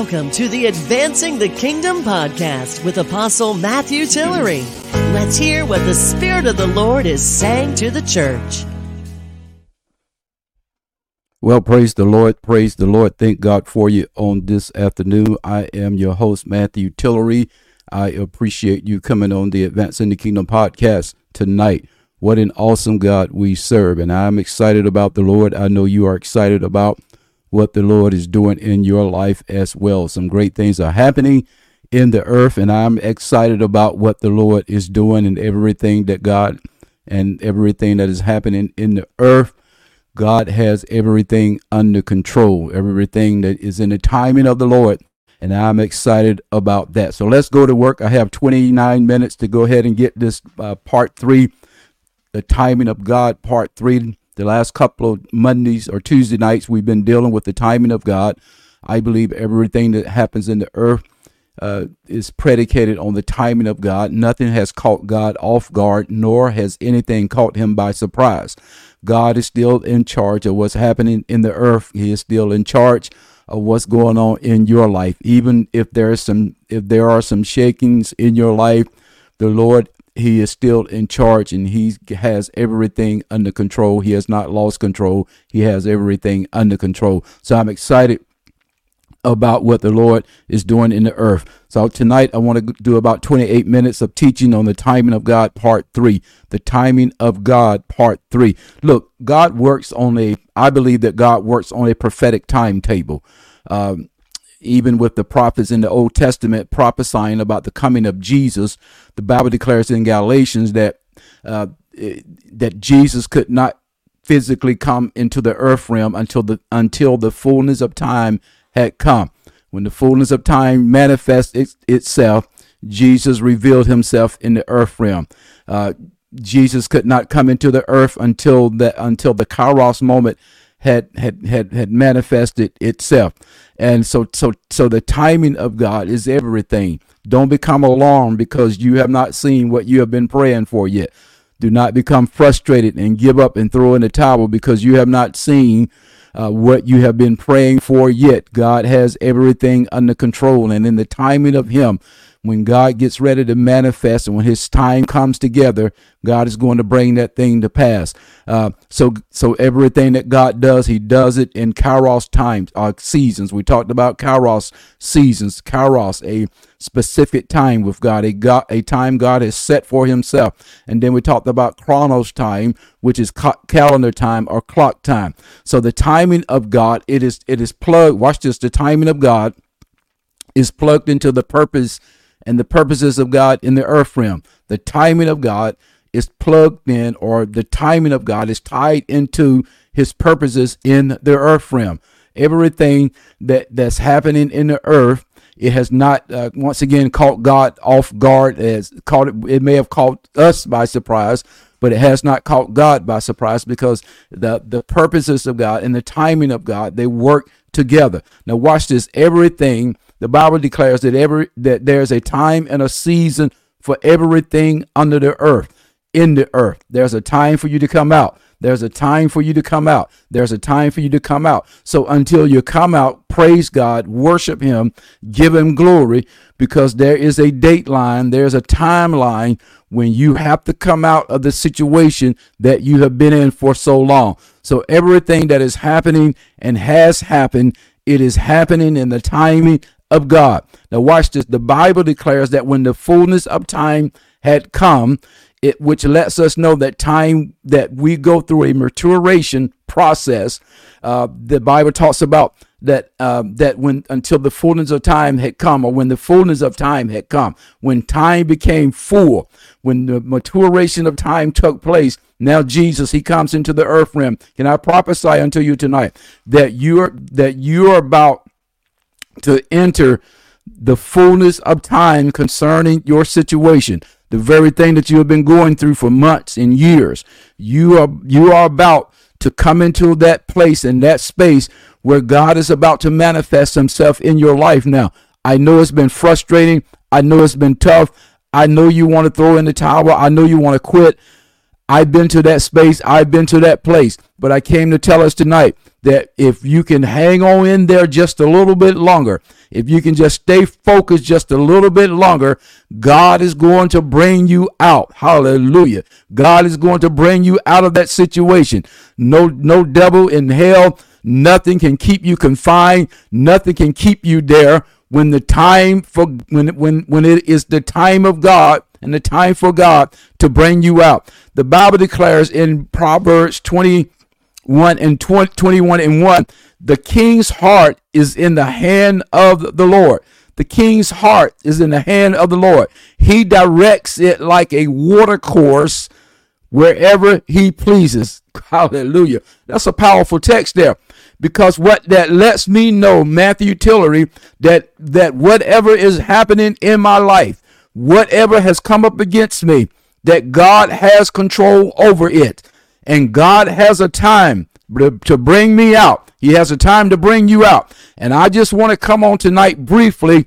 Welcome to the Advancing the Kingdom podcast with Apostle Matthew Tillery. Let's hear what the Spirit of the Lord is saying to the church. Well, praise the Lord. Praise the Lord. Thank God for you on this afternoon. I am your host, Matthew Tillery. I appreciate you coming on the Advancing the Kingdom podcast tonight. What an awesome God we serve. And I'm excited about the Lord. I know you are excited about what the Lord is doing in your life as well. Some great things are happening in the earth, and I'm excited about what the Lord is doing and everything that God and everything that is happening in the earth. God has everything under control, everything that is in the timing of the Lord. And I'm excited about that. So let's go to work. I have 29 minutes to go ahead and get this uh, part three, the timing of God, part three the last couple of Mondays or Tuesday nights, we've been dealing with the timing of God. I believe everything that happens in the earth uh, is predicated on the timing of God. Nothing has caught God off guard, nor has anything caught him by surprise. God is still in charge of what's happening in the earth. He is still in charge of what's going on in your life. Even if there's some if there are some shakings in your life, the Lord he is still in charge and he has everything under control. He has not lost control. He has everything under control. So I'm excited about what the Lord is doing in the earth. So tonight I want to do about 28 minutes of teaching on the timing of God part 3. The timing of God part 3. Look, God works on a I believe that God works on a prophetic timetable. Um, even with the prophets in the Old Testament prophesying about the coming of Jesus, the Bible declares in Galatians that uh, that Jesus could not physically come into the earth realm until the until the fullness of time had come. When the fullness of time manifests it, itself, Jesus revealed himself in the earth realm. Uh, Jesus could not come into the earth until the until the Kairos moment had had had had manifested itself. And so so so the timing of God is everything. Don't become alarmed because you have not seen what you have been praying for yet. Do not become frustrated and give up and throw in the towel because you have not seen uh, what you have been praying for yet. God has everything under control, and in the timing of Him, when God gets ready to manifest and when his time comes together, God is going to bring that thing to pass. Uh, so, so everything that God does, he does it in Kairos times, uh, seasons. We talked about Kairos seasons, Kairos, a specific time with God, a God, a time God has set for himself. And then we talked about Chronos time, which is ca- calendar time or clock time. So the timing of God, it is, it is plugged. Watch this. The timing of God is plugged into the purpose and the purposes of God in the earth realm. The timing of God is plugged in, or the timing of God is tied into his purposes in the earth realm. Everything that, that's happening in the earth, it has not uh, once again caught God off guard as caught it, it may have caught us by surprise, but it has not caught God by surprise because the, the purposes of God and the timing of God, they work together. Now watch this. Everything the Bible declares that every that there's a time and a season for everything under the earth, in the earth. There's a time for you to come out. There's a time for you to come out. There's a time for you to come out. So until you come out, praise God, worship Him, give Him glory, because there is a dateline, there's a timeline when you have to come out of the situation that you have been in for so long. So everything that is happening and has happened, it is happening in the timing of God. Now, watch this. The Bible declares that when the fullness of time had come, it which lets us know that time that we go through a maturation process. Uh, the Bible talks about that uh, that when until the fullness of time had come, or when the fullness of time had come, when time became full, when the maturation of time took place. Now Jesus, He comes into the earth realm. Can I prophesy unto you tonight that you're that you're about to enter the fullness of time concerning your situation. The very thing that you have been going through for months and years. You are you are about to come into that place and that space where God is about to manifest himself in your life now. I know it's been frustrating. I know it's been tough. I know you want to throw in the towel. I know you want to quit. I've been to that space. I've been to that place. But i came to tell us tonight that if you can hang on in there just a little bit longer, if you can just stay focused just a little bit longer, God is going to bring you out. Hallelujah. God is going to bring you out of that situation. No, no devil in hell. Nothing can keep you confined. Nothing can keep you there when the time for when when when it is the time of God and the time for God to bring you out. The Bible declares in Proverbs 21 and 20, 21 and 1, the king's heart is in the hand of the Lord. The king's heart is in the hand of the Lord. He directs it like a water course wherever he pleases. Hallelujah. That's a powerful text there because what that lets me know, Matthew Tillery, that that whatever is happening in my life, whatever has come up against me, that God has control over it. And God has a time to bring me out. He has a time to bring you out. And I just want to come on tonight briefly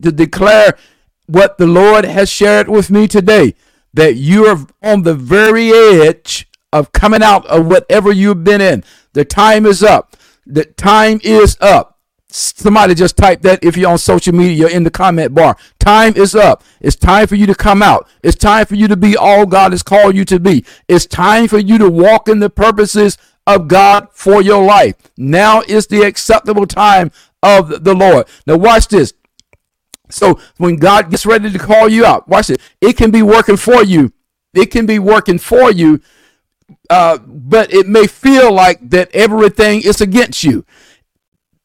to declare what the Lord has shared with me today that you are on the very edge of coming out of whatever you've been in. The time is up. The time is up. Somebody just type that if you're on social media in the comment bar. Time is up. It's time for you to come out. It's time for you to be all God has called you to be. It's time for you to walk in the purposes of God for your life. Now is the acceptable time of the Lord. Now watch this. So when God gets ready to call you out, watch it. It can be working for you. It can be working for you uh, but it may feel like that everything is against you.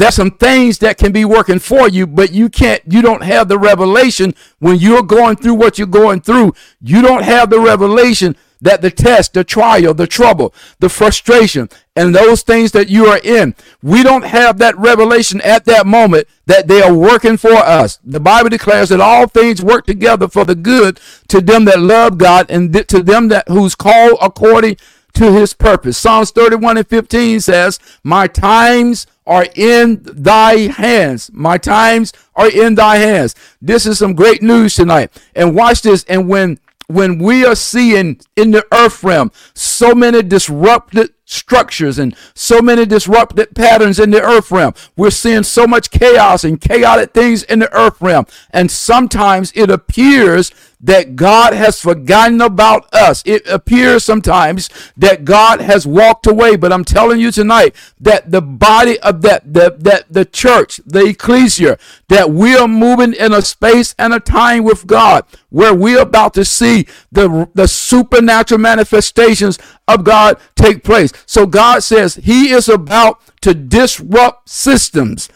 There's some things that can be working for you, but you can't, you don't have the revelation when you're going through what you're going through. You don't have the revelation that the test, the trial, the trouble, the frustration, and those things that you are in, we don't have that revelation at that moment that they are working for us. The Bible declares that all things work together for the good to them that love God and to them that who's called according to his purpose. Psalms 31 and 15 says, My times are in thy hands. My times are in thy hands. This is some great news tonight. And watch this. And when when we are seeing in the earth realm so many disrupted structures and so many disrupted patterns in the earth realm. We're seeing so much chaos and chaotic things in the earth realm. And sometimes it appears that God has forgotten about us. It appears sometimes that God has walked away, but I'm telling you tonight that the body of that, the, that the church, the ecclesia, that we are moving in a space and a time with God where we're about to see the, the supernatural manifestations of God take place. So God says he is about to disrupt systems.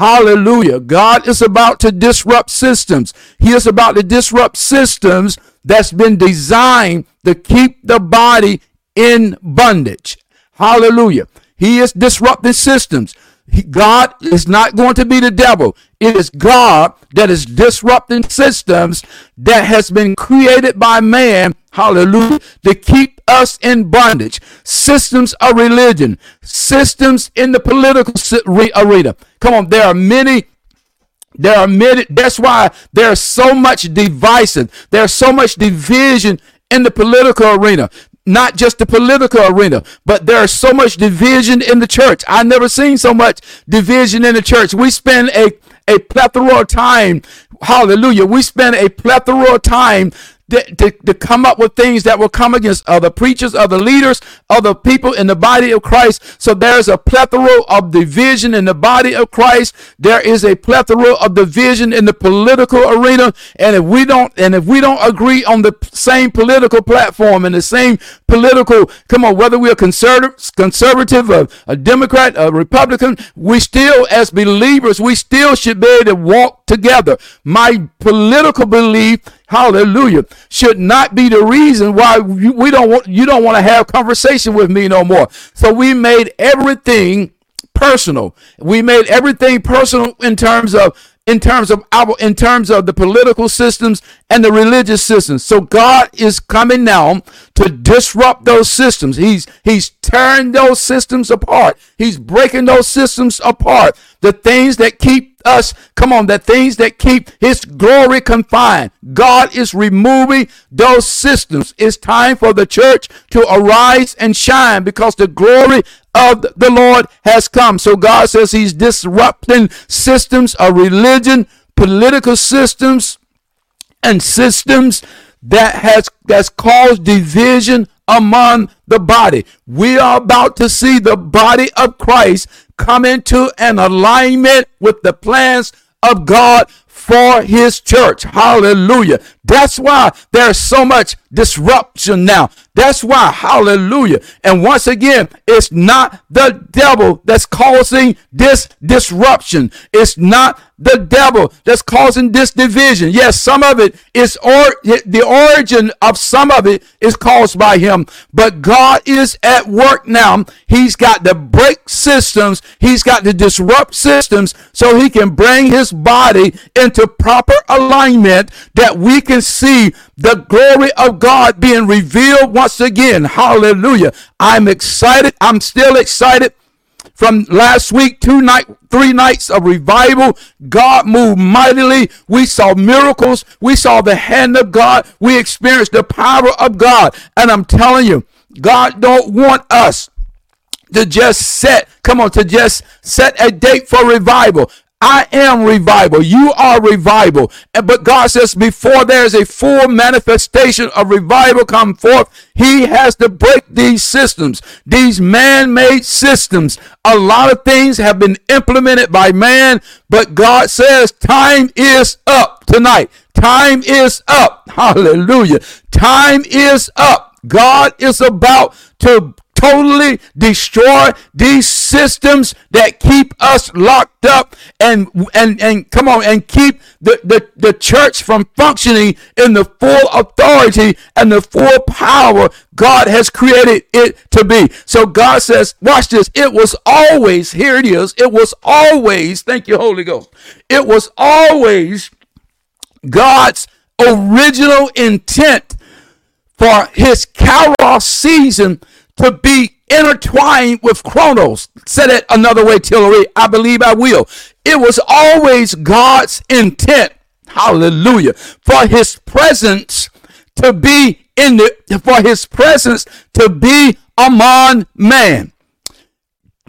Hallelujah. God is about to disrupt systems. He is about to disrupt systems that's been designed to keep the body in bondage. Hallelujah. He is disrupting systems. God is not going to be the devil. It is God that is disrupting systems that has been created by man, hallelujah, to keep us in bondage. Systems of religion, systems in the political arena. Come on, there are many there are many, that's why there's so much divisive. There's so much division in the political arena not just the political arena, but there's so much division in the church. I never seen so much division in the church. We spend a a plethora of time, hallelujah. We spend a plethora of time to, to, come up with things that will come against other preachers, other leaders, other people in the body of Christ. So there's a plethora of division in the body of Christ. There is a plethora of division in the political arena. And if we don't, and if we don't agree on the same political platform and the same political, come on, whether we're conservative, conservative, a, a Democrat, a Republican, we still, as believers, we still should be able to walk together. My political belief hallelujah, should not be the reason why we don't want, you don't want to have conversation with me no more. So we made everything personal. We made everything personal in terms of in terms of our in terms of the political systems and the religious systems. So God is coming now to disrupt those systems. He's he's tearing those systems apart. He's breaking those systems apart. The things that keep us, come on, the things that keep his glory confined. God is removing those systems. It's time for the church to arise and shine because the glory of the Lord has come. So God says he's disrupting systems of religion, political systems, and systems that has that's caused division among the body. We are about to see the body of Christ come into an alignment with the plans of God for his church. Hallelujah. That's why there's so much disruption now. That's why, hallelujah. And once again, it's not the devil that's causing this disruption. It's not the devil that's causing this division. Yes, some of it is or the origin of some of it is caused by him, but God is at work now. He's got to break systems. He's got to disrupt systems so he can bring his body into proper alignment that we can see the glory of God being revealed once again. Hallelujah. I'm excited. I'm still excited from last week, two night, three nights of revival. God moved mightily. We saw miracles. We saw the hand of God. We experienced the power of God. And I'm telling you, God don't want us to just set, come on, to just set a date for revival. I am revival. You are revival. But God says before there's a full manifestation of revival come forth, he has to break these systems, these man-made systems. A lot of things have been implemented by man, but God says time is up tonight. Time is up. Hallelujah. Time is up. God is about to totally destroy these systems that keep us locked up and and and come on and keep the, the, the church from functioning in the full authority and the full power God has created it to be. So God says, watch this. It was always, here it is. It was always, thank you, Holy Ghost. It was always God's original intent for his Kairos season to be intertwined with Chronos. Said it another way, Tillery. I believe I will. It was always God's intent, hallelujah, for his presence to be in the, for his presence to be among man.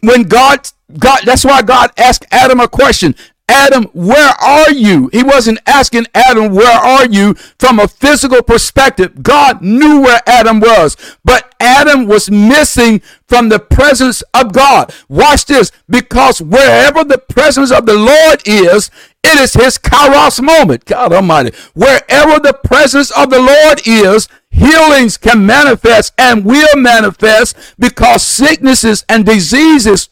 When God, God, that's why God asked Adam a question. Adam, where are you? He wasn't asking Adam, where are you from a physical perspective. God knew where Adam was, but Adam was missing from the presence of God. Watch this, because wherever the presence of the Lord is, it is his kairos moment. God Almighty. Wherever the presence of the Lord is, healings can manifest and will manifest because sicknesses and diseases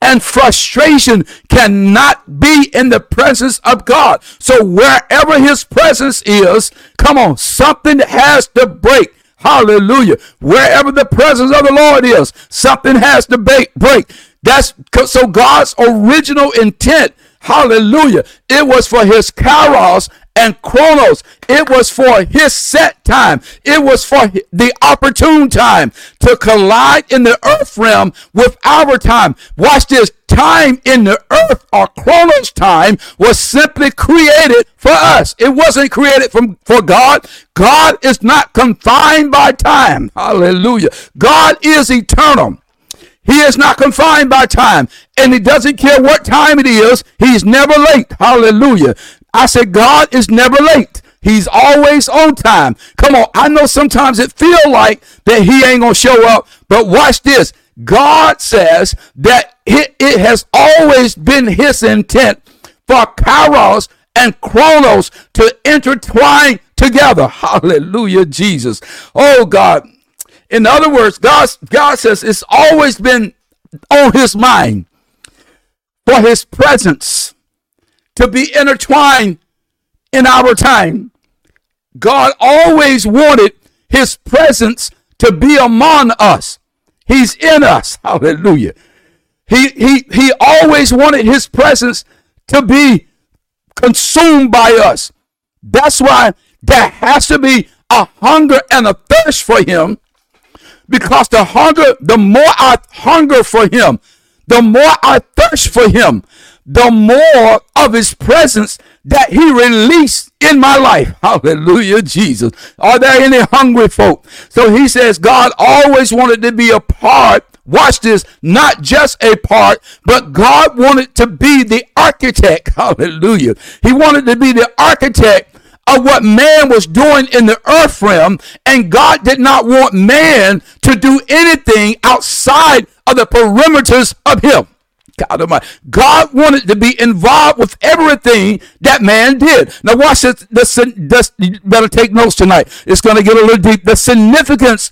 and frustration cannot be in the presence of God. So wherever his presence is, come on, something has to break. Hallelujah. Wherever the presence of the Lord is, something has to break. That's so God's original intent Hallelujah. It was for his kairos and chronos. It was for his set time. It was for the opportune time to collide in the earth realm with our time. Watch this. Time in the earth or chronos time was simply created for us. It wasn't created from, for God. God is not confined by time. Hallelujah. God is eternal. He is not confined by time, and he doesn't care what time it is. He's never late. Hallelujah. I said, God is never late. He's always on time. Come on. I know sometimes it feel like that he ain't going to show up, but watch this. God says that it, it has always been his intent for Kairos and Chronos to intertwine together. Hallelujah, Jesus. Oh, God. In other words, God, God says it's always been on his mind for his presence to be intertwined in our time. God always wanted his presence to be among us. He's in us. Hallelujah. He, he, he always wanted his presence to be consumed by us. That's why there has to be a hunger and a thirst for him because the hunger, the more I hunger for him, the more I thirst for him, the more of his presence that he released in my life. Hallelujah, Jesus. Are there any hungry folk? So he says God always wanted to be a part watch this, not just a part, but God wanted to be the architect. Hallelujah. He wanted to be the architect of what man was doing in the earth realm, and God did not want man to do anything outside of the perimeters of him. God Almighty. God wanted to be involved with everything that man did. Now watch this. The, the, you better take notes tonight. It's going to get a little deep. The significance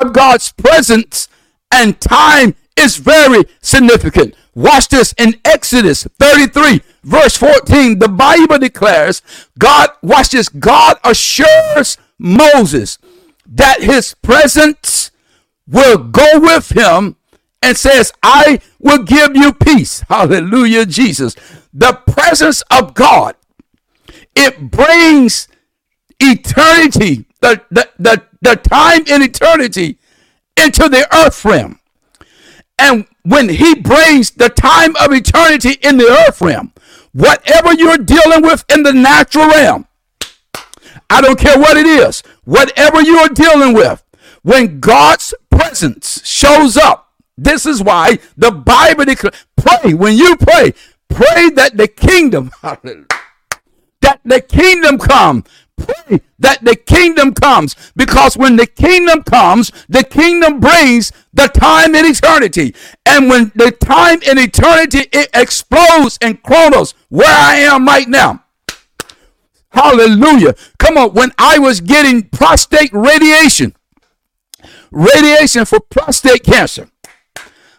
of God's presence and time is very significant. Watch this in Exodus 33, verse 14. The Bible declares God, watch this, God assures Moses that his presence will go with him and says, I will give you peace. Hallelujah, Jesus. The presence of God, it brings eternity, the, the, the, the time in eternity into the earth realm. And when he brings the time of eternity in the earth realm, whatever you're dealing with in the natural realm, I don't care what it is, whatever you're dealing with, when God's presence shows up, this is why the Bible declares, pray, when you pray, pray that the kingdom, that the kingdom come pray that the kingdom comes because when the kingdom comes, the kingdom brings the time in eternity. And when the time in eternity it explodes in chronos, where I am right now. Hallelujah. Come on, when I was getting prostate radiation, radiation for prostate cancer.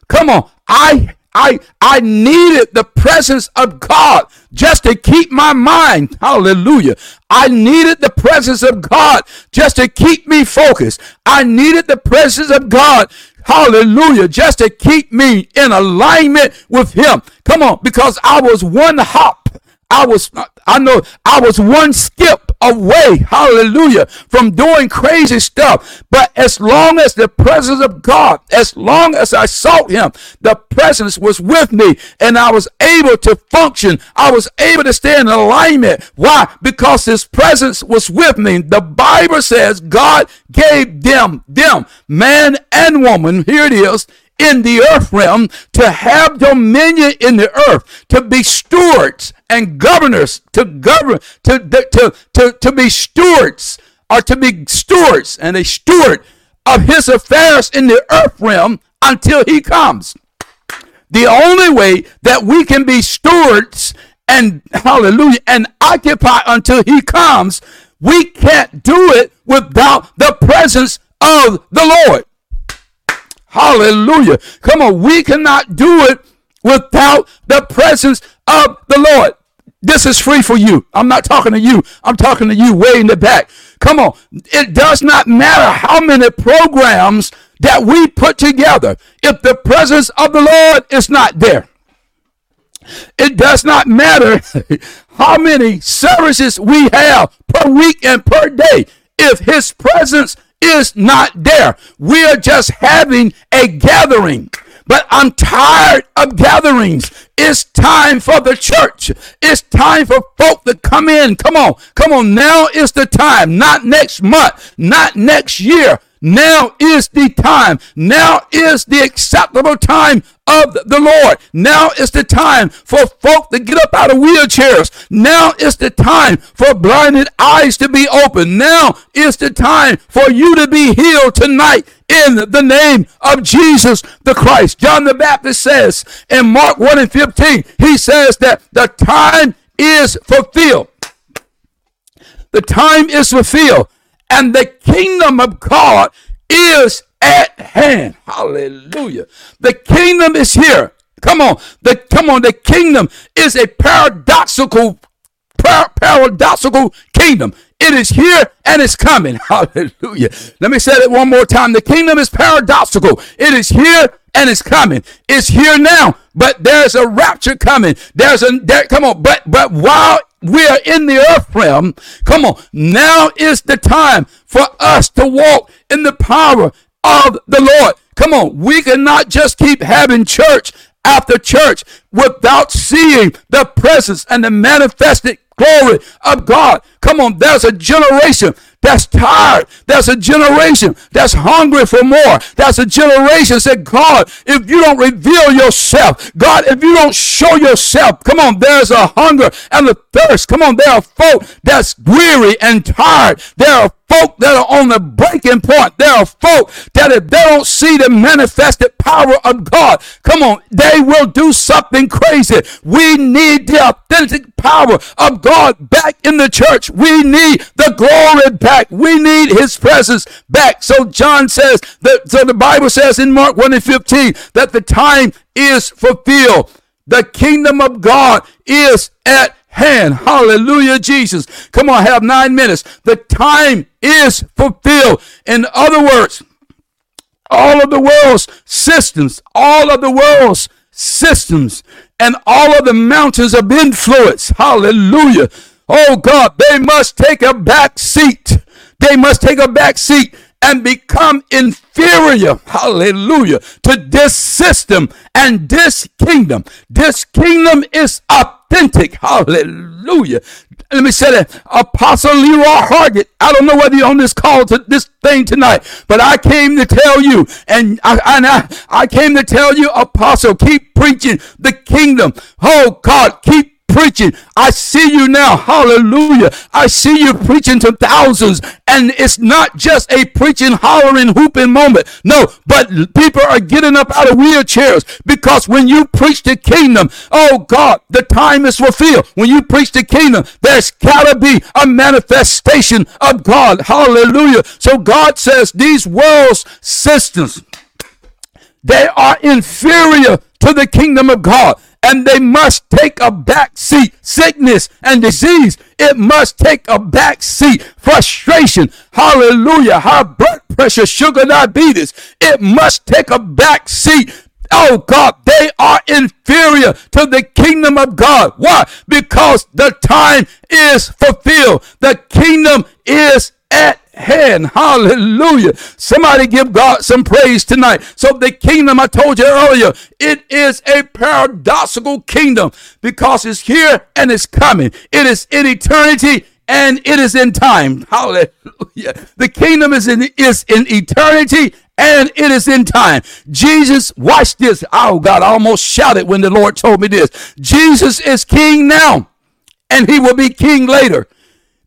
Come on, I I I needed the presence of God just to keep my mind. Hallelujah. I needed the presence of God just to keep me focused. I needed the presence of God. Hallelujah. Just to keep me in alignment with him. Come on. Because I was one hop. I was, I know I was one skip away, hallelujah, from doing crazy stuff. But as long as the presence of God, as long as I sought Him, the presence was with me and I was able to function. I was able to stay in alignment. Why? Because His presence was with me. The Bible says God gave them, them, man and woman, here it is, in the earth realm to have dominion in the earth, to be stewards and governors, to govern, to, to, to, to be stewards, or to be stewards and a steward of his affairs in the earth realm until he comes. The only way that we can be stewards and hallelujah and occupy until he comes, we can't do it without the presence of the Lord. Hallelujah. Come on, we cannot do it without the presence of the Lord. This is free for you. I'm not talking to you. I'm talking to you way in the back. Come on. It does not matter how many programs that we put together if the presence of the Lord is not there. It does not matter how many services we have per week and per day if his presence is not there. We are just having a gathering. But I'm tired of gatherings. It's time for the church. It's time for folk to come in. Come on. Come on. Now is the time. Not next month. Not next year. Now is the time. Now is the acceptable time of the Lord. Now is the time for folk to get up out of wheelchairs. Now is the time for blinded eyes to be opened. Now is the time for you to be healed tonight in the name of Jesus the Christ. John the Baptist says in Mark 1 and 15, he says that the time is fulfilled. The time is fulfilled and the kingdom of God is at hand. Hallelujah. The kingdom is here. Come on. The come on, the kingdom is a paradoxical par- paradoxical kingdom. It is here and it's coming. Hallelujah. Let me say it one more time. The kingdom is paradoxical. It is here and it's coming. It's here now, but there's a rapture coming. There's a there, come on, but but while we are in the earth realm. Come on. Now is the time for us to walk in the power of the Lord. Come on. We cannot just keep having church after church without seeing the presence and the manifested glory of God. Come on, there's a generation that's tired. That's a generation that's hungry for more. That's a generation said, God, if you don't reveal yourself, God, if you don't show yourself, come on, there's a hunger and a thirst. Come on, there are folk that's weary and tired. There are folk that are on the breaking point. There are folk that if they don't see the manifested power of God, come on, they will do something crazy. We need the authentic power of God back in the church. We need the glory back. We need his presence back. So John says that, so the Bible says in Mark 1 and 15 that the time is fulfilled. The kingdom of God is at hand. Hallelujah, Jesus. Come on, have nine minutes. The time is fulfilled. In other words, all of the world's systems, all of the world's systems, and all of the mountains of influence. Hallelujah. Oh God, they must take a back seat. They must take a back seat and become inferior, hallelujah, to this system and this kingdom. This kingdom is authentic, hallelujah. Let me say that Apostle Leroy Hargett. I don't know whether you're on this call to this thing tonight, but I came to tell you, and I, and I, I came to tell you, Apostle, keep preaching the kingdom. Oh God, keep preaching. I see you now. Hallelujah. I see you preaching to thousands. And it's not just a preaching, hollering, hooping moment. No, but people are getting up out of wheelchairs because when you preach the kingdom, oh God, the time is fulfilled. When you preach the kingdom, there's gotta be a manifestation of God. Hallelujah. So God says these world's systems, they are inferior to the kingdom of God and they must take a back seat. Sickness and disease, it must take a back seat. Frustration, hallelujah, high blood pressure, sugar, diabetes, it must take a back seat. Oh God, they are inferior to the kingdom of God. Why? Because the time is fulfilled. The kingdom is at hand. Hallelujah. Somebody give God some praise tonight. So the kingdom I told you earlier, it is a paradoxical kingdom because it's here and it's coming. It is in eternity and it is in time. Hallelujah. The kingdom is in is in eternity and it is in time. Jesus, watch this. Oh God, I almost shouted when the Lord told me this. Jesus is king now, and he will be king later.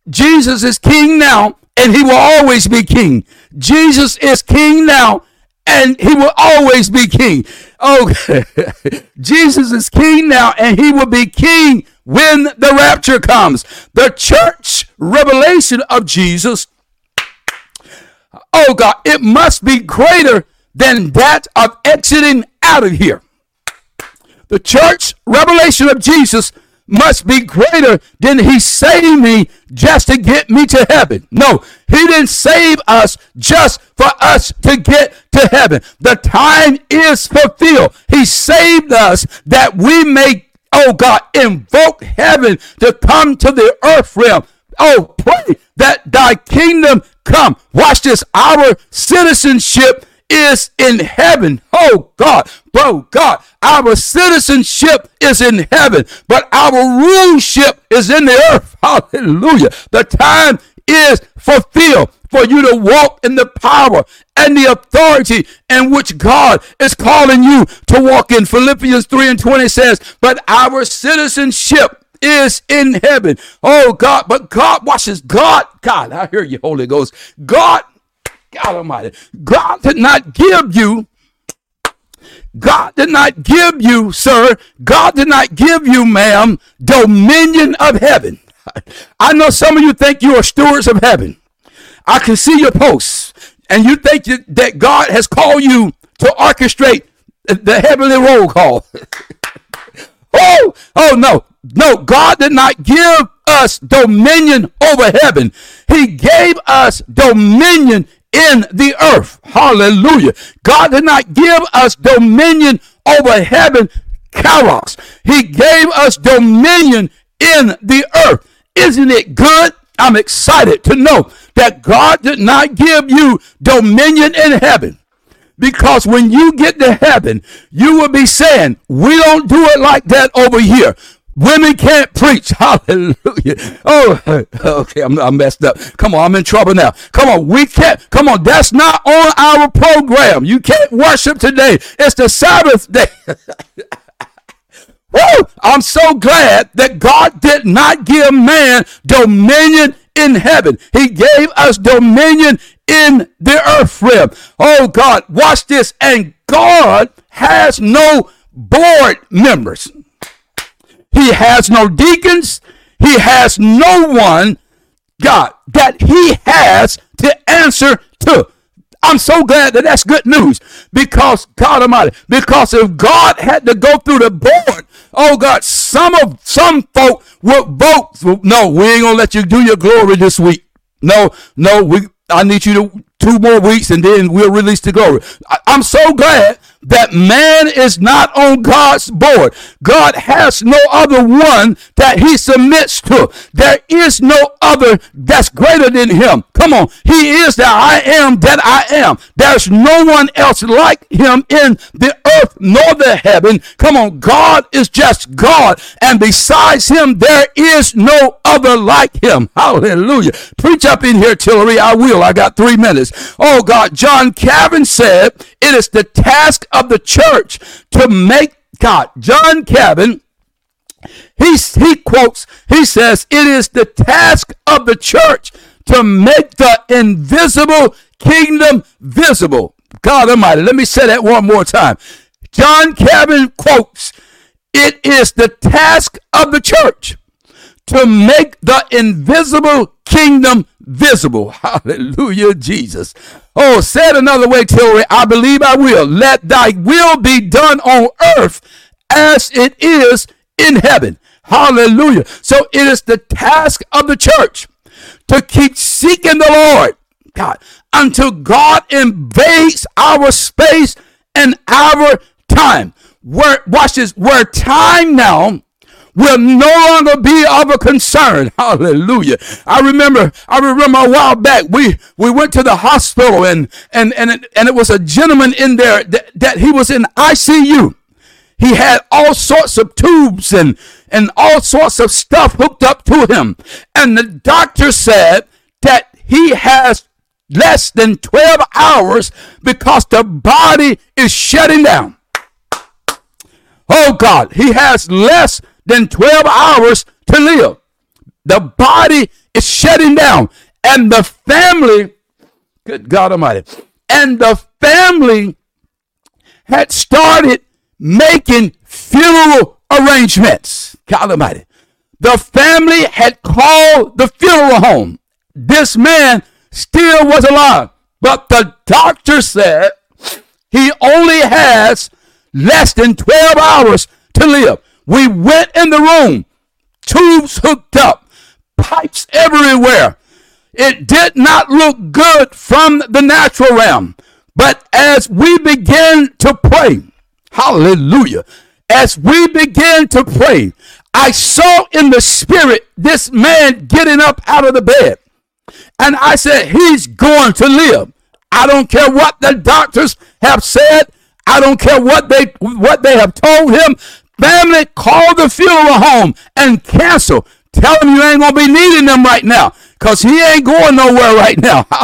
Jesus is king now, and he will always be king. Jesus is king now and he will always be king. Okay. Jesus is king now and he will be king when the rapture comes. The church revelation of Jesus, oh God, it must be greater than that of exiting out of here. The church revelation of Jesus must be greater than he saved me just to get me to heaven. No, he didn't save us just for us to get to heaven. The time is fulfilled. He saved us that we may, oh God, invoke heaven to come to the earth realm. Oh, pray that thy kingdom come. Watch this. Our citizenship is in heaven. Oh God, bro, God, our citizenship is in heaven, but our ruleship is in the earth. Hallelujah. The time is fulfilled for you to walk in the power and the authority in which God is calling you to walk in. Philippians 3 and 20 says, But our citizenship is in heaven. Oh God, but God watches God. God, I hear you, Holy Ghost. God God Almighty. God did not give you, God did not give you, sir, God did not give you, ma'am, dominion of heaven. I know some of you think you are stewards of heaven. I can see your posts, and you think that God has called you to orchestrate the heavenly roll call. oh, oh no, no, God did not give us dominion over heaven. He gave us dominion in the earth. Hallelujah. God did not give us dominion over heaven, kairos. He gave us dominion in the earth. Isn't it good? I'm excited to know that God did not give you dominion in heaven. Because when you get to heaven, you will be saying, we don't do it like that over here. Women can't preach. Hallelujah. Oh, okay. I'm, I'm, messed up. Come on. I'm in trouble now. Come on. We can't. Come on. That's not on our program. You can't worship today. It's the Sabbath day. Woo! I'm so glad that God did not give man dominion in heaven. He gave us dominion in the earth realm. Oh God, watch this. And God has no board members. He has no deacons. He has no one, God, that he has to answer to. I'm so glad that that's good news because God Almighty, because if God had to go through the board, oh God, some of some folk would vote. No, we ain't gonna let you do your glory this week. No, no, we. I need you to two more weeks and then we'll release the glory. I, I'm so glad that man is not on God's board. God has no other one that he submits to. There is no other that's greater than him. Come on. He is that I am that I am. There's no one else like him in the earth nor the heaven. Come on. God is just God. And besides him, there is no other like him. Hallelujah. Preach up in here, Tillery. I will. I got three minutes. Oh God. John Calvin said, it is the task of the church to make God. John Calvin, he, he quotes, he says, it is the task of the church to make the invisible kingdom visible. God Almighty, let me say that one more time. John Calvin quotes, it is the task of the church to make the invisible kingdom visible. Hallelujah, Jesus. Oh, said another way, Tillery, I believe I will. Let thy will be done on earth as it is in heaven. Hallelujah. So it is the task of the church to keep seeking the Lord, God, until God invades our space and our time. Where, watch this, where time now will no longer be of a concern. Hallelujah. I remember, I remember a while back, we, we went to the hospital and, and, and, it, and it was a gentleman in there that, that he was in ICU. He had all sorts of tubes and, and all sorts of stuff hooked up to him. And the doctor said that he has less than 12 hours because the body is shutting down. Oh God, he has less than 12 hours to live. The body is shutting down, and the family, good God Almighty, and the family had started making funeral arrangements. God Almighty. The family had called the funeral home. This man still was alive, but the doctor said he only has less than 12 hours to live. We went in the room, tubes hooked up, pipes everywhere. It did not look good from the natural realm. But as we began to pray, hallelujah, as we began to pray, I saw in the spirit this man getting up out of the bed. And I said, He's going to live. I don't care what the doctors have said. I don't care what they what they have told him. Family, call the funeral home and cancel. Tell him you ain't gonna be needing them right now. Cause he ain't going nowhere right now.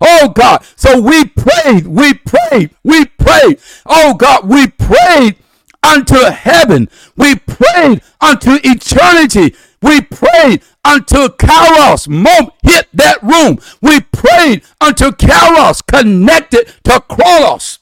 Oh God. So we prayed, we prayed, we prayed. Oh God, we prayed unto heaven. We prayed unto eternity. We prayed until Kairos moment hit that room. We prayed until Kairos connected to Chronos.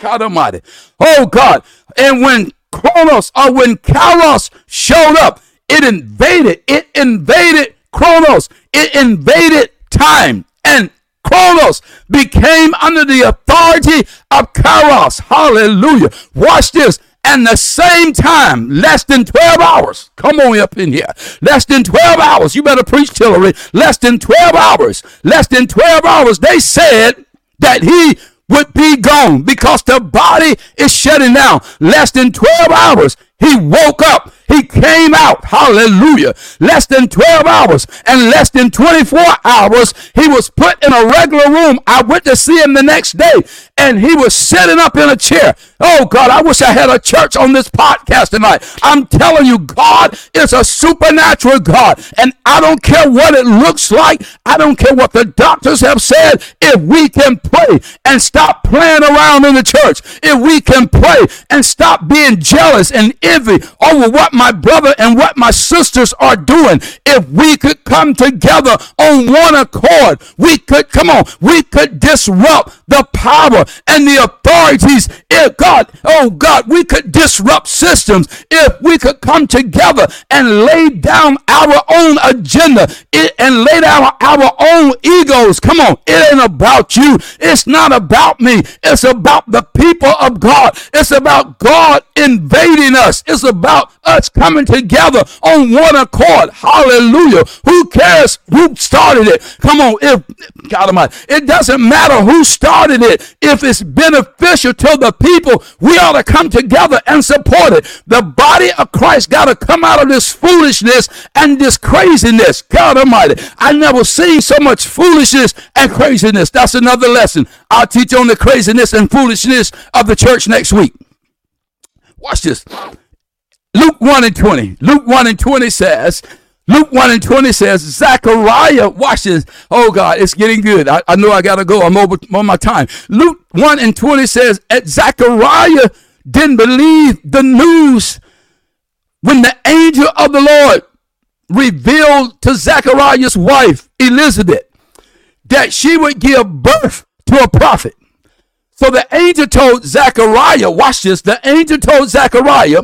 God Almighty. Oh God. And when Chronos or when Kairos showed up, it invaded, it invaded Chronos, it invaded time, and Chronos became under the authority of Kairos. Hallelujah. Watch this. And the same time, less than 12 hours. Come on up in here. Less than 12 hours. You better preach, Tillery. Less than 12 hours. Less than 12 hours. They said that he would be gone because the body is shutting down. Less than 12 hours, he woke up. He came out, hallelujah, less than 12 hours and less than 24 hours. He was put in a regular room. I went to see him the next day and he was sitting up in a chair. Oh God, I wish I had a church on this podcast tonight. I'm telling you, God is a supernatural God. And I don't care what it looks like. I don't care what the doctors have said. If we can pray and stop playing around in the church, if we can pray and stop being jealous and envy over what my brother and what my sisters are doing, if we could come together on one accord, we could, come on, we could disrupt the power and the authorities. If God, oh God, we could disrupt systems if we could come together and lay down our own agenda and lay down our own egos. Come on, it ain't about you. It's not about me. It's about the people of God. It's about God invading us. It's about us coming together on one accord. Hallelujah. Who cares who started it? Come on, if God Almighty, it doesn't matter who started it. If it's beneficial to the people, we ought to come together and support it. The body of Christ got to come out of this foolishness and this craziness. God Almighty, I never seen so much foolishness and craziness. That's another lesson. I'll teach on the craziness and foolishness of the church next week. Watch this. Luke 1 and 20. Luke 1 and 20 says, Luke 1 and 20 says, Zechariah, watch this. Oh God, it's getting good. I, I know I got to go. I'm over on my time. Luke 1 and 20 says, at Zechariah didn't believe the news when the angel of the Lord revealed to Zechariah's wife, Elizabeth, that she would give birth to a prophet. So the angel told Zechariah, watch this, the angel told Zechariah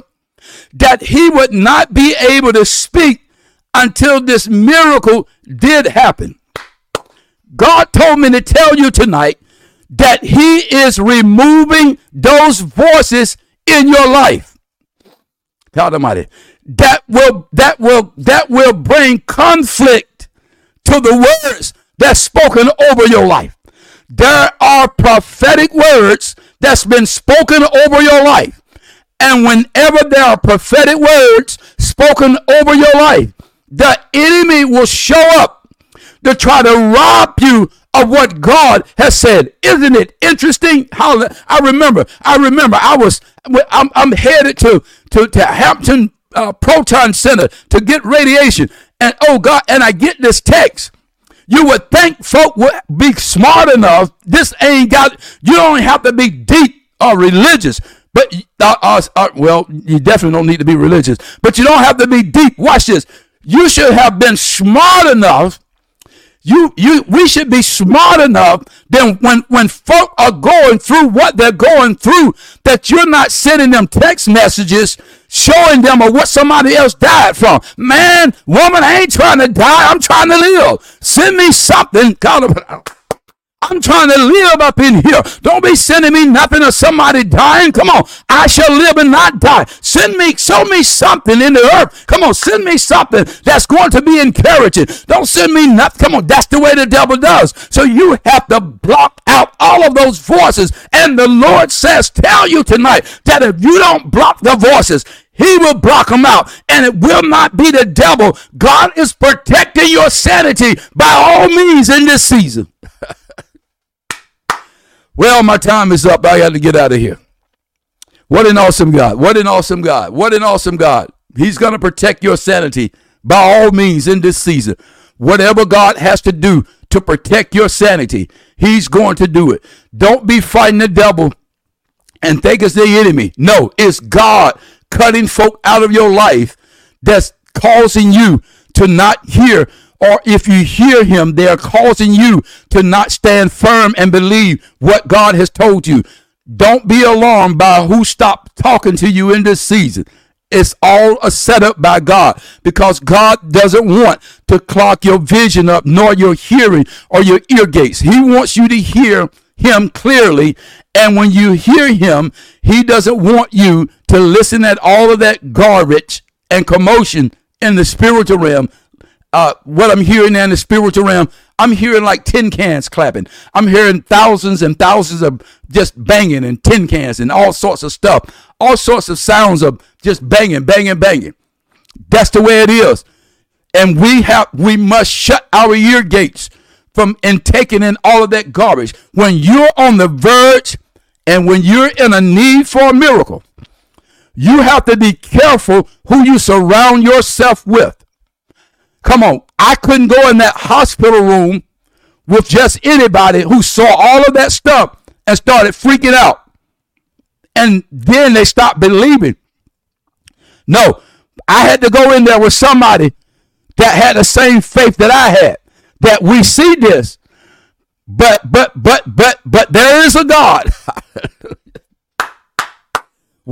that he would not be able to speak until this miracle did happen. God told me to tell you tonight that he is removing those voices in your life. God Almighty. That will that will that will bring conflict to the words that's spoken over your life. There are prophetic words that's been spoken over your life. And whenever there are prophetic words spoken over your life, the enemy will show up to try to rob you of what God has said. Isn't it interesting? How I remember, I remember I was, I'm, I'm headed to, to, to Hampton uh, Proton Center to get radiation. And oh God, and I get this text. You would think folk would be smart enough. This ain't got, you don't have to be deep or religious. But, uh, uh, uh, well, you definitely don't need to be religious. But you don't have to be deep. Watch this you should have been smart enough. You, you, we should be smart enough then when, when folk are going through what they're going through, that you're not sending them text messages showing them what somebody else died from. Man, woman, I ain't trying to die. I'm trying to live. Send me something. God, I'm trying to live up in here. Don't be sending me nothing of somebody dying. Come on. I shall live and not die. Send me, show me something in the earth. Come on, send me something that's going to be encouraging. Don't send me nothing. Come on, that's the way the devil does. So you have to block out all of those voices. And the Lord says, tell you tonight that if you don't block the voices, he will block them out. And it will not be the devil. God is protecting your sanity by all means in this season. Well, my time is up. I got to get out of here. What an awesome God. What an awesome God. What an awesome God. He's going to protect your sanity by all means in this season. Whatever God has to do to protect your sanity, He's going to do it. Don't be fighting the devil and think it's the enemy. No, it's God cutting folk out of your life that's causing you to not hear or if you hear him, they are causing you to not stand firm and believe what God has told you. Don't be alarmed by who stopped talking to you in this season. It's all a setup by God because God doesn't want to clock your vision up, nor your hearing or your ear gates. He wants you to hear him clearly. And when you hear him, he doesn't want you to listen at all of that garbage and commotion in the spiritual realm uh, what I'm hearing in the spiritual realm, I'm hearing like tin cans clapping. I'm hearing thousands and thousands of just banging and tin cans and all sorts of stuff, all sorts of sounds of just banging, banging, banging. That's the way it is. And we have we must shut our ear gates from and taking in all of that garbage. When you're on the verge and when you're in a need for a miracle, you have to be careful who you surround yourself with. Come on, I couldn't go in that hospital room with just anybody who saw all of that stuff and started freaking out. And then they stopped believing. No, I had to go in there with somebody that had the same faith that I had. That we see this, but but but but but there is a God.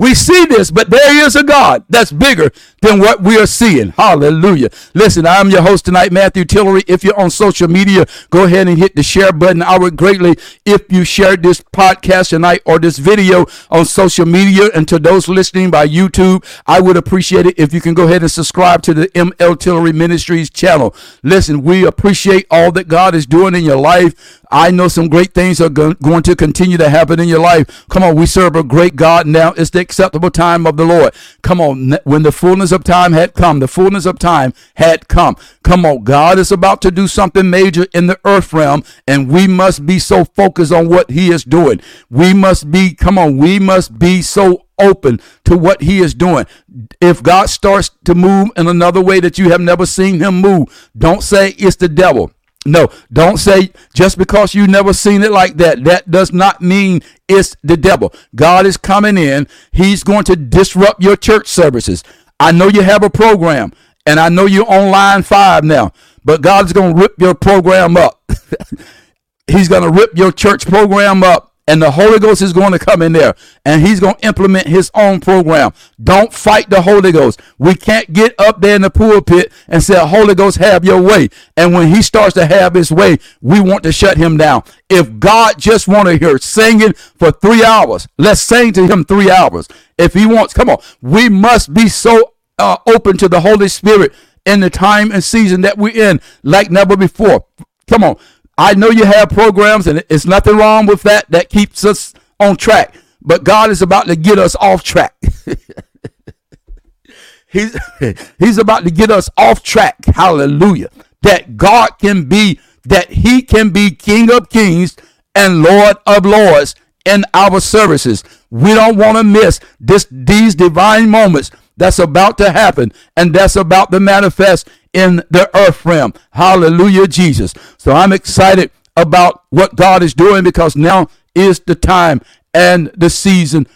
We see this, but there is a God that's bigger than what we are seeing. Hallelujah. Listen, I'm your host tonight, Matthew Tillery. If you're on social media, go ahead and hit the share button. I would greatly if you shared this podcast tonight or this video on social media. And to those listening by YouTube, I would appreciate it if you can go ahead and subscribe to the ML Tillery Ministries channel. Listen, we appreciate all that God is doing in your life. I know some great things are go- going to continue to happen in your life. Come on, we serve a great God now. It's the acceptable time of the Lord. Come on, when the fullness of time had come, the fullness of time had come. Come on, God is about to do something major in the earth realm, and we must be so focused on what He is doing. We must be, come on, we must be so open to what he is doing. If God starts to move in another way that you have never seen him move, don't say it's the devil. No, don't say just because you never seen it like that. That does not mean it's the devil. God is coming in. He's going to disrupt your church services. I know you have a program and I know you're on line five now, but God's going to rip your program up. He's going to rip your church program up and the Holy Ghost is going to come in there and he's going to implement his own program. Don't fight the Holy Ghost. We can't get up there in the pulpit and say, Holy Ghost, have your way. And when he starts to have his way, we want to shut him down. If God just want to hear singing for three hours, let's sing to him three hours. If he wants, come on, we must be so uh, open to the Holy Spirit in the time and season that we're in like never before. Come on. I know you have programs, and it's nothing wrong with that. That keeps us on track. But God is about to get us off track. he's, he's about to get us off track. Hallelujah. That God can be, that He can be King of Kings and Lord of Lords in our services. We don't want to miss this these divine moments that's about to happen and that's about to manifest in the earth realm. Hallelujah, Jesus. So I'm excited about what God is doing because now is the time and the season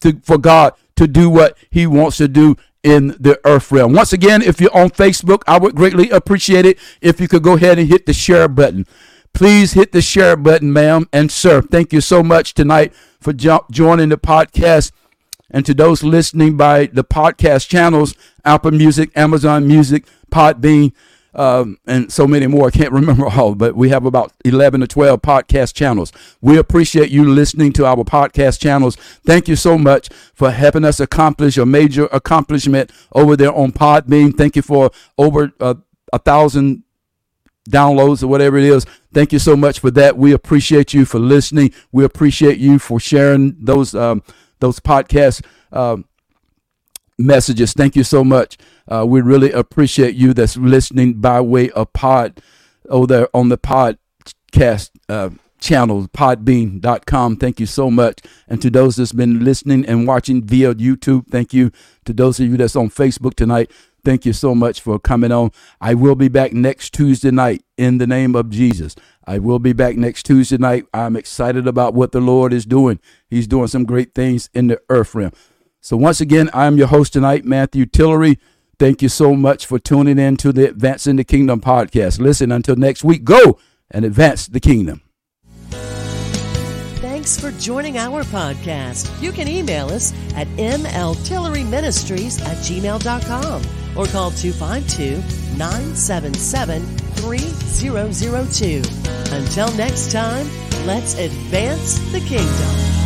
to, for God to do what he wants to do in the earth realm. Once again, if you're on Facebook, I would greatly appreciate it if you could go ahead and hit the share button. Please hit the share button, ma'am and sir. Thank you so much tonight for jo- joining the podcast. And to those listening by the podcast channels, Apple Music, Amazon Music, Podbean, um, and so many more. I can't remember all, but we have about 11 or 12 podcast channels. We appreciate you listening to our podcast channels. Thank you so much for helping us accomplish a major accomplishment over there on Podbean. Thank you for over uh, a thousand downloads or whatever it is. Thank you so much for that. We appreciate you for listening. We appreciate you for sharing those um, those podcast um, messages. Thank you so much. Uh, we really appreciate you that's listening by way of pod over there on the podcast uh, channel, podbean.com. Thank you so much. And to those that's been listening and watching via YouTube, thank you. To those of you that's on Facebook tonight, thank you so much for coming on. I will be back next Tuesday night in the name of Jesus. I will be back next Tuesday night. I'm excited about what the Lord is doing. He's doing some great things in the earth realm. So, once again, I'm your host tonight, Matthew Tillery. Thank you so much for tuning in to the Advancing the Kingdom podcast. Listen, until next week, go and advance the kingdom. Thanks for joining our podcast. You can email us at mltilleryministries at gmail.com or call 252 977 3002. Until next time, let's advance the kingdom.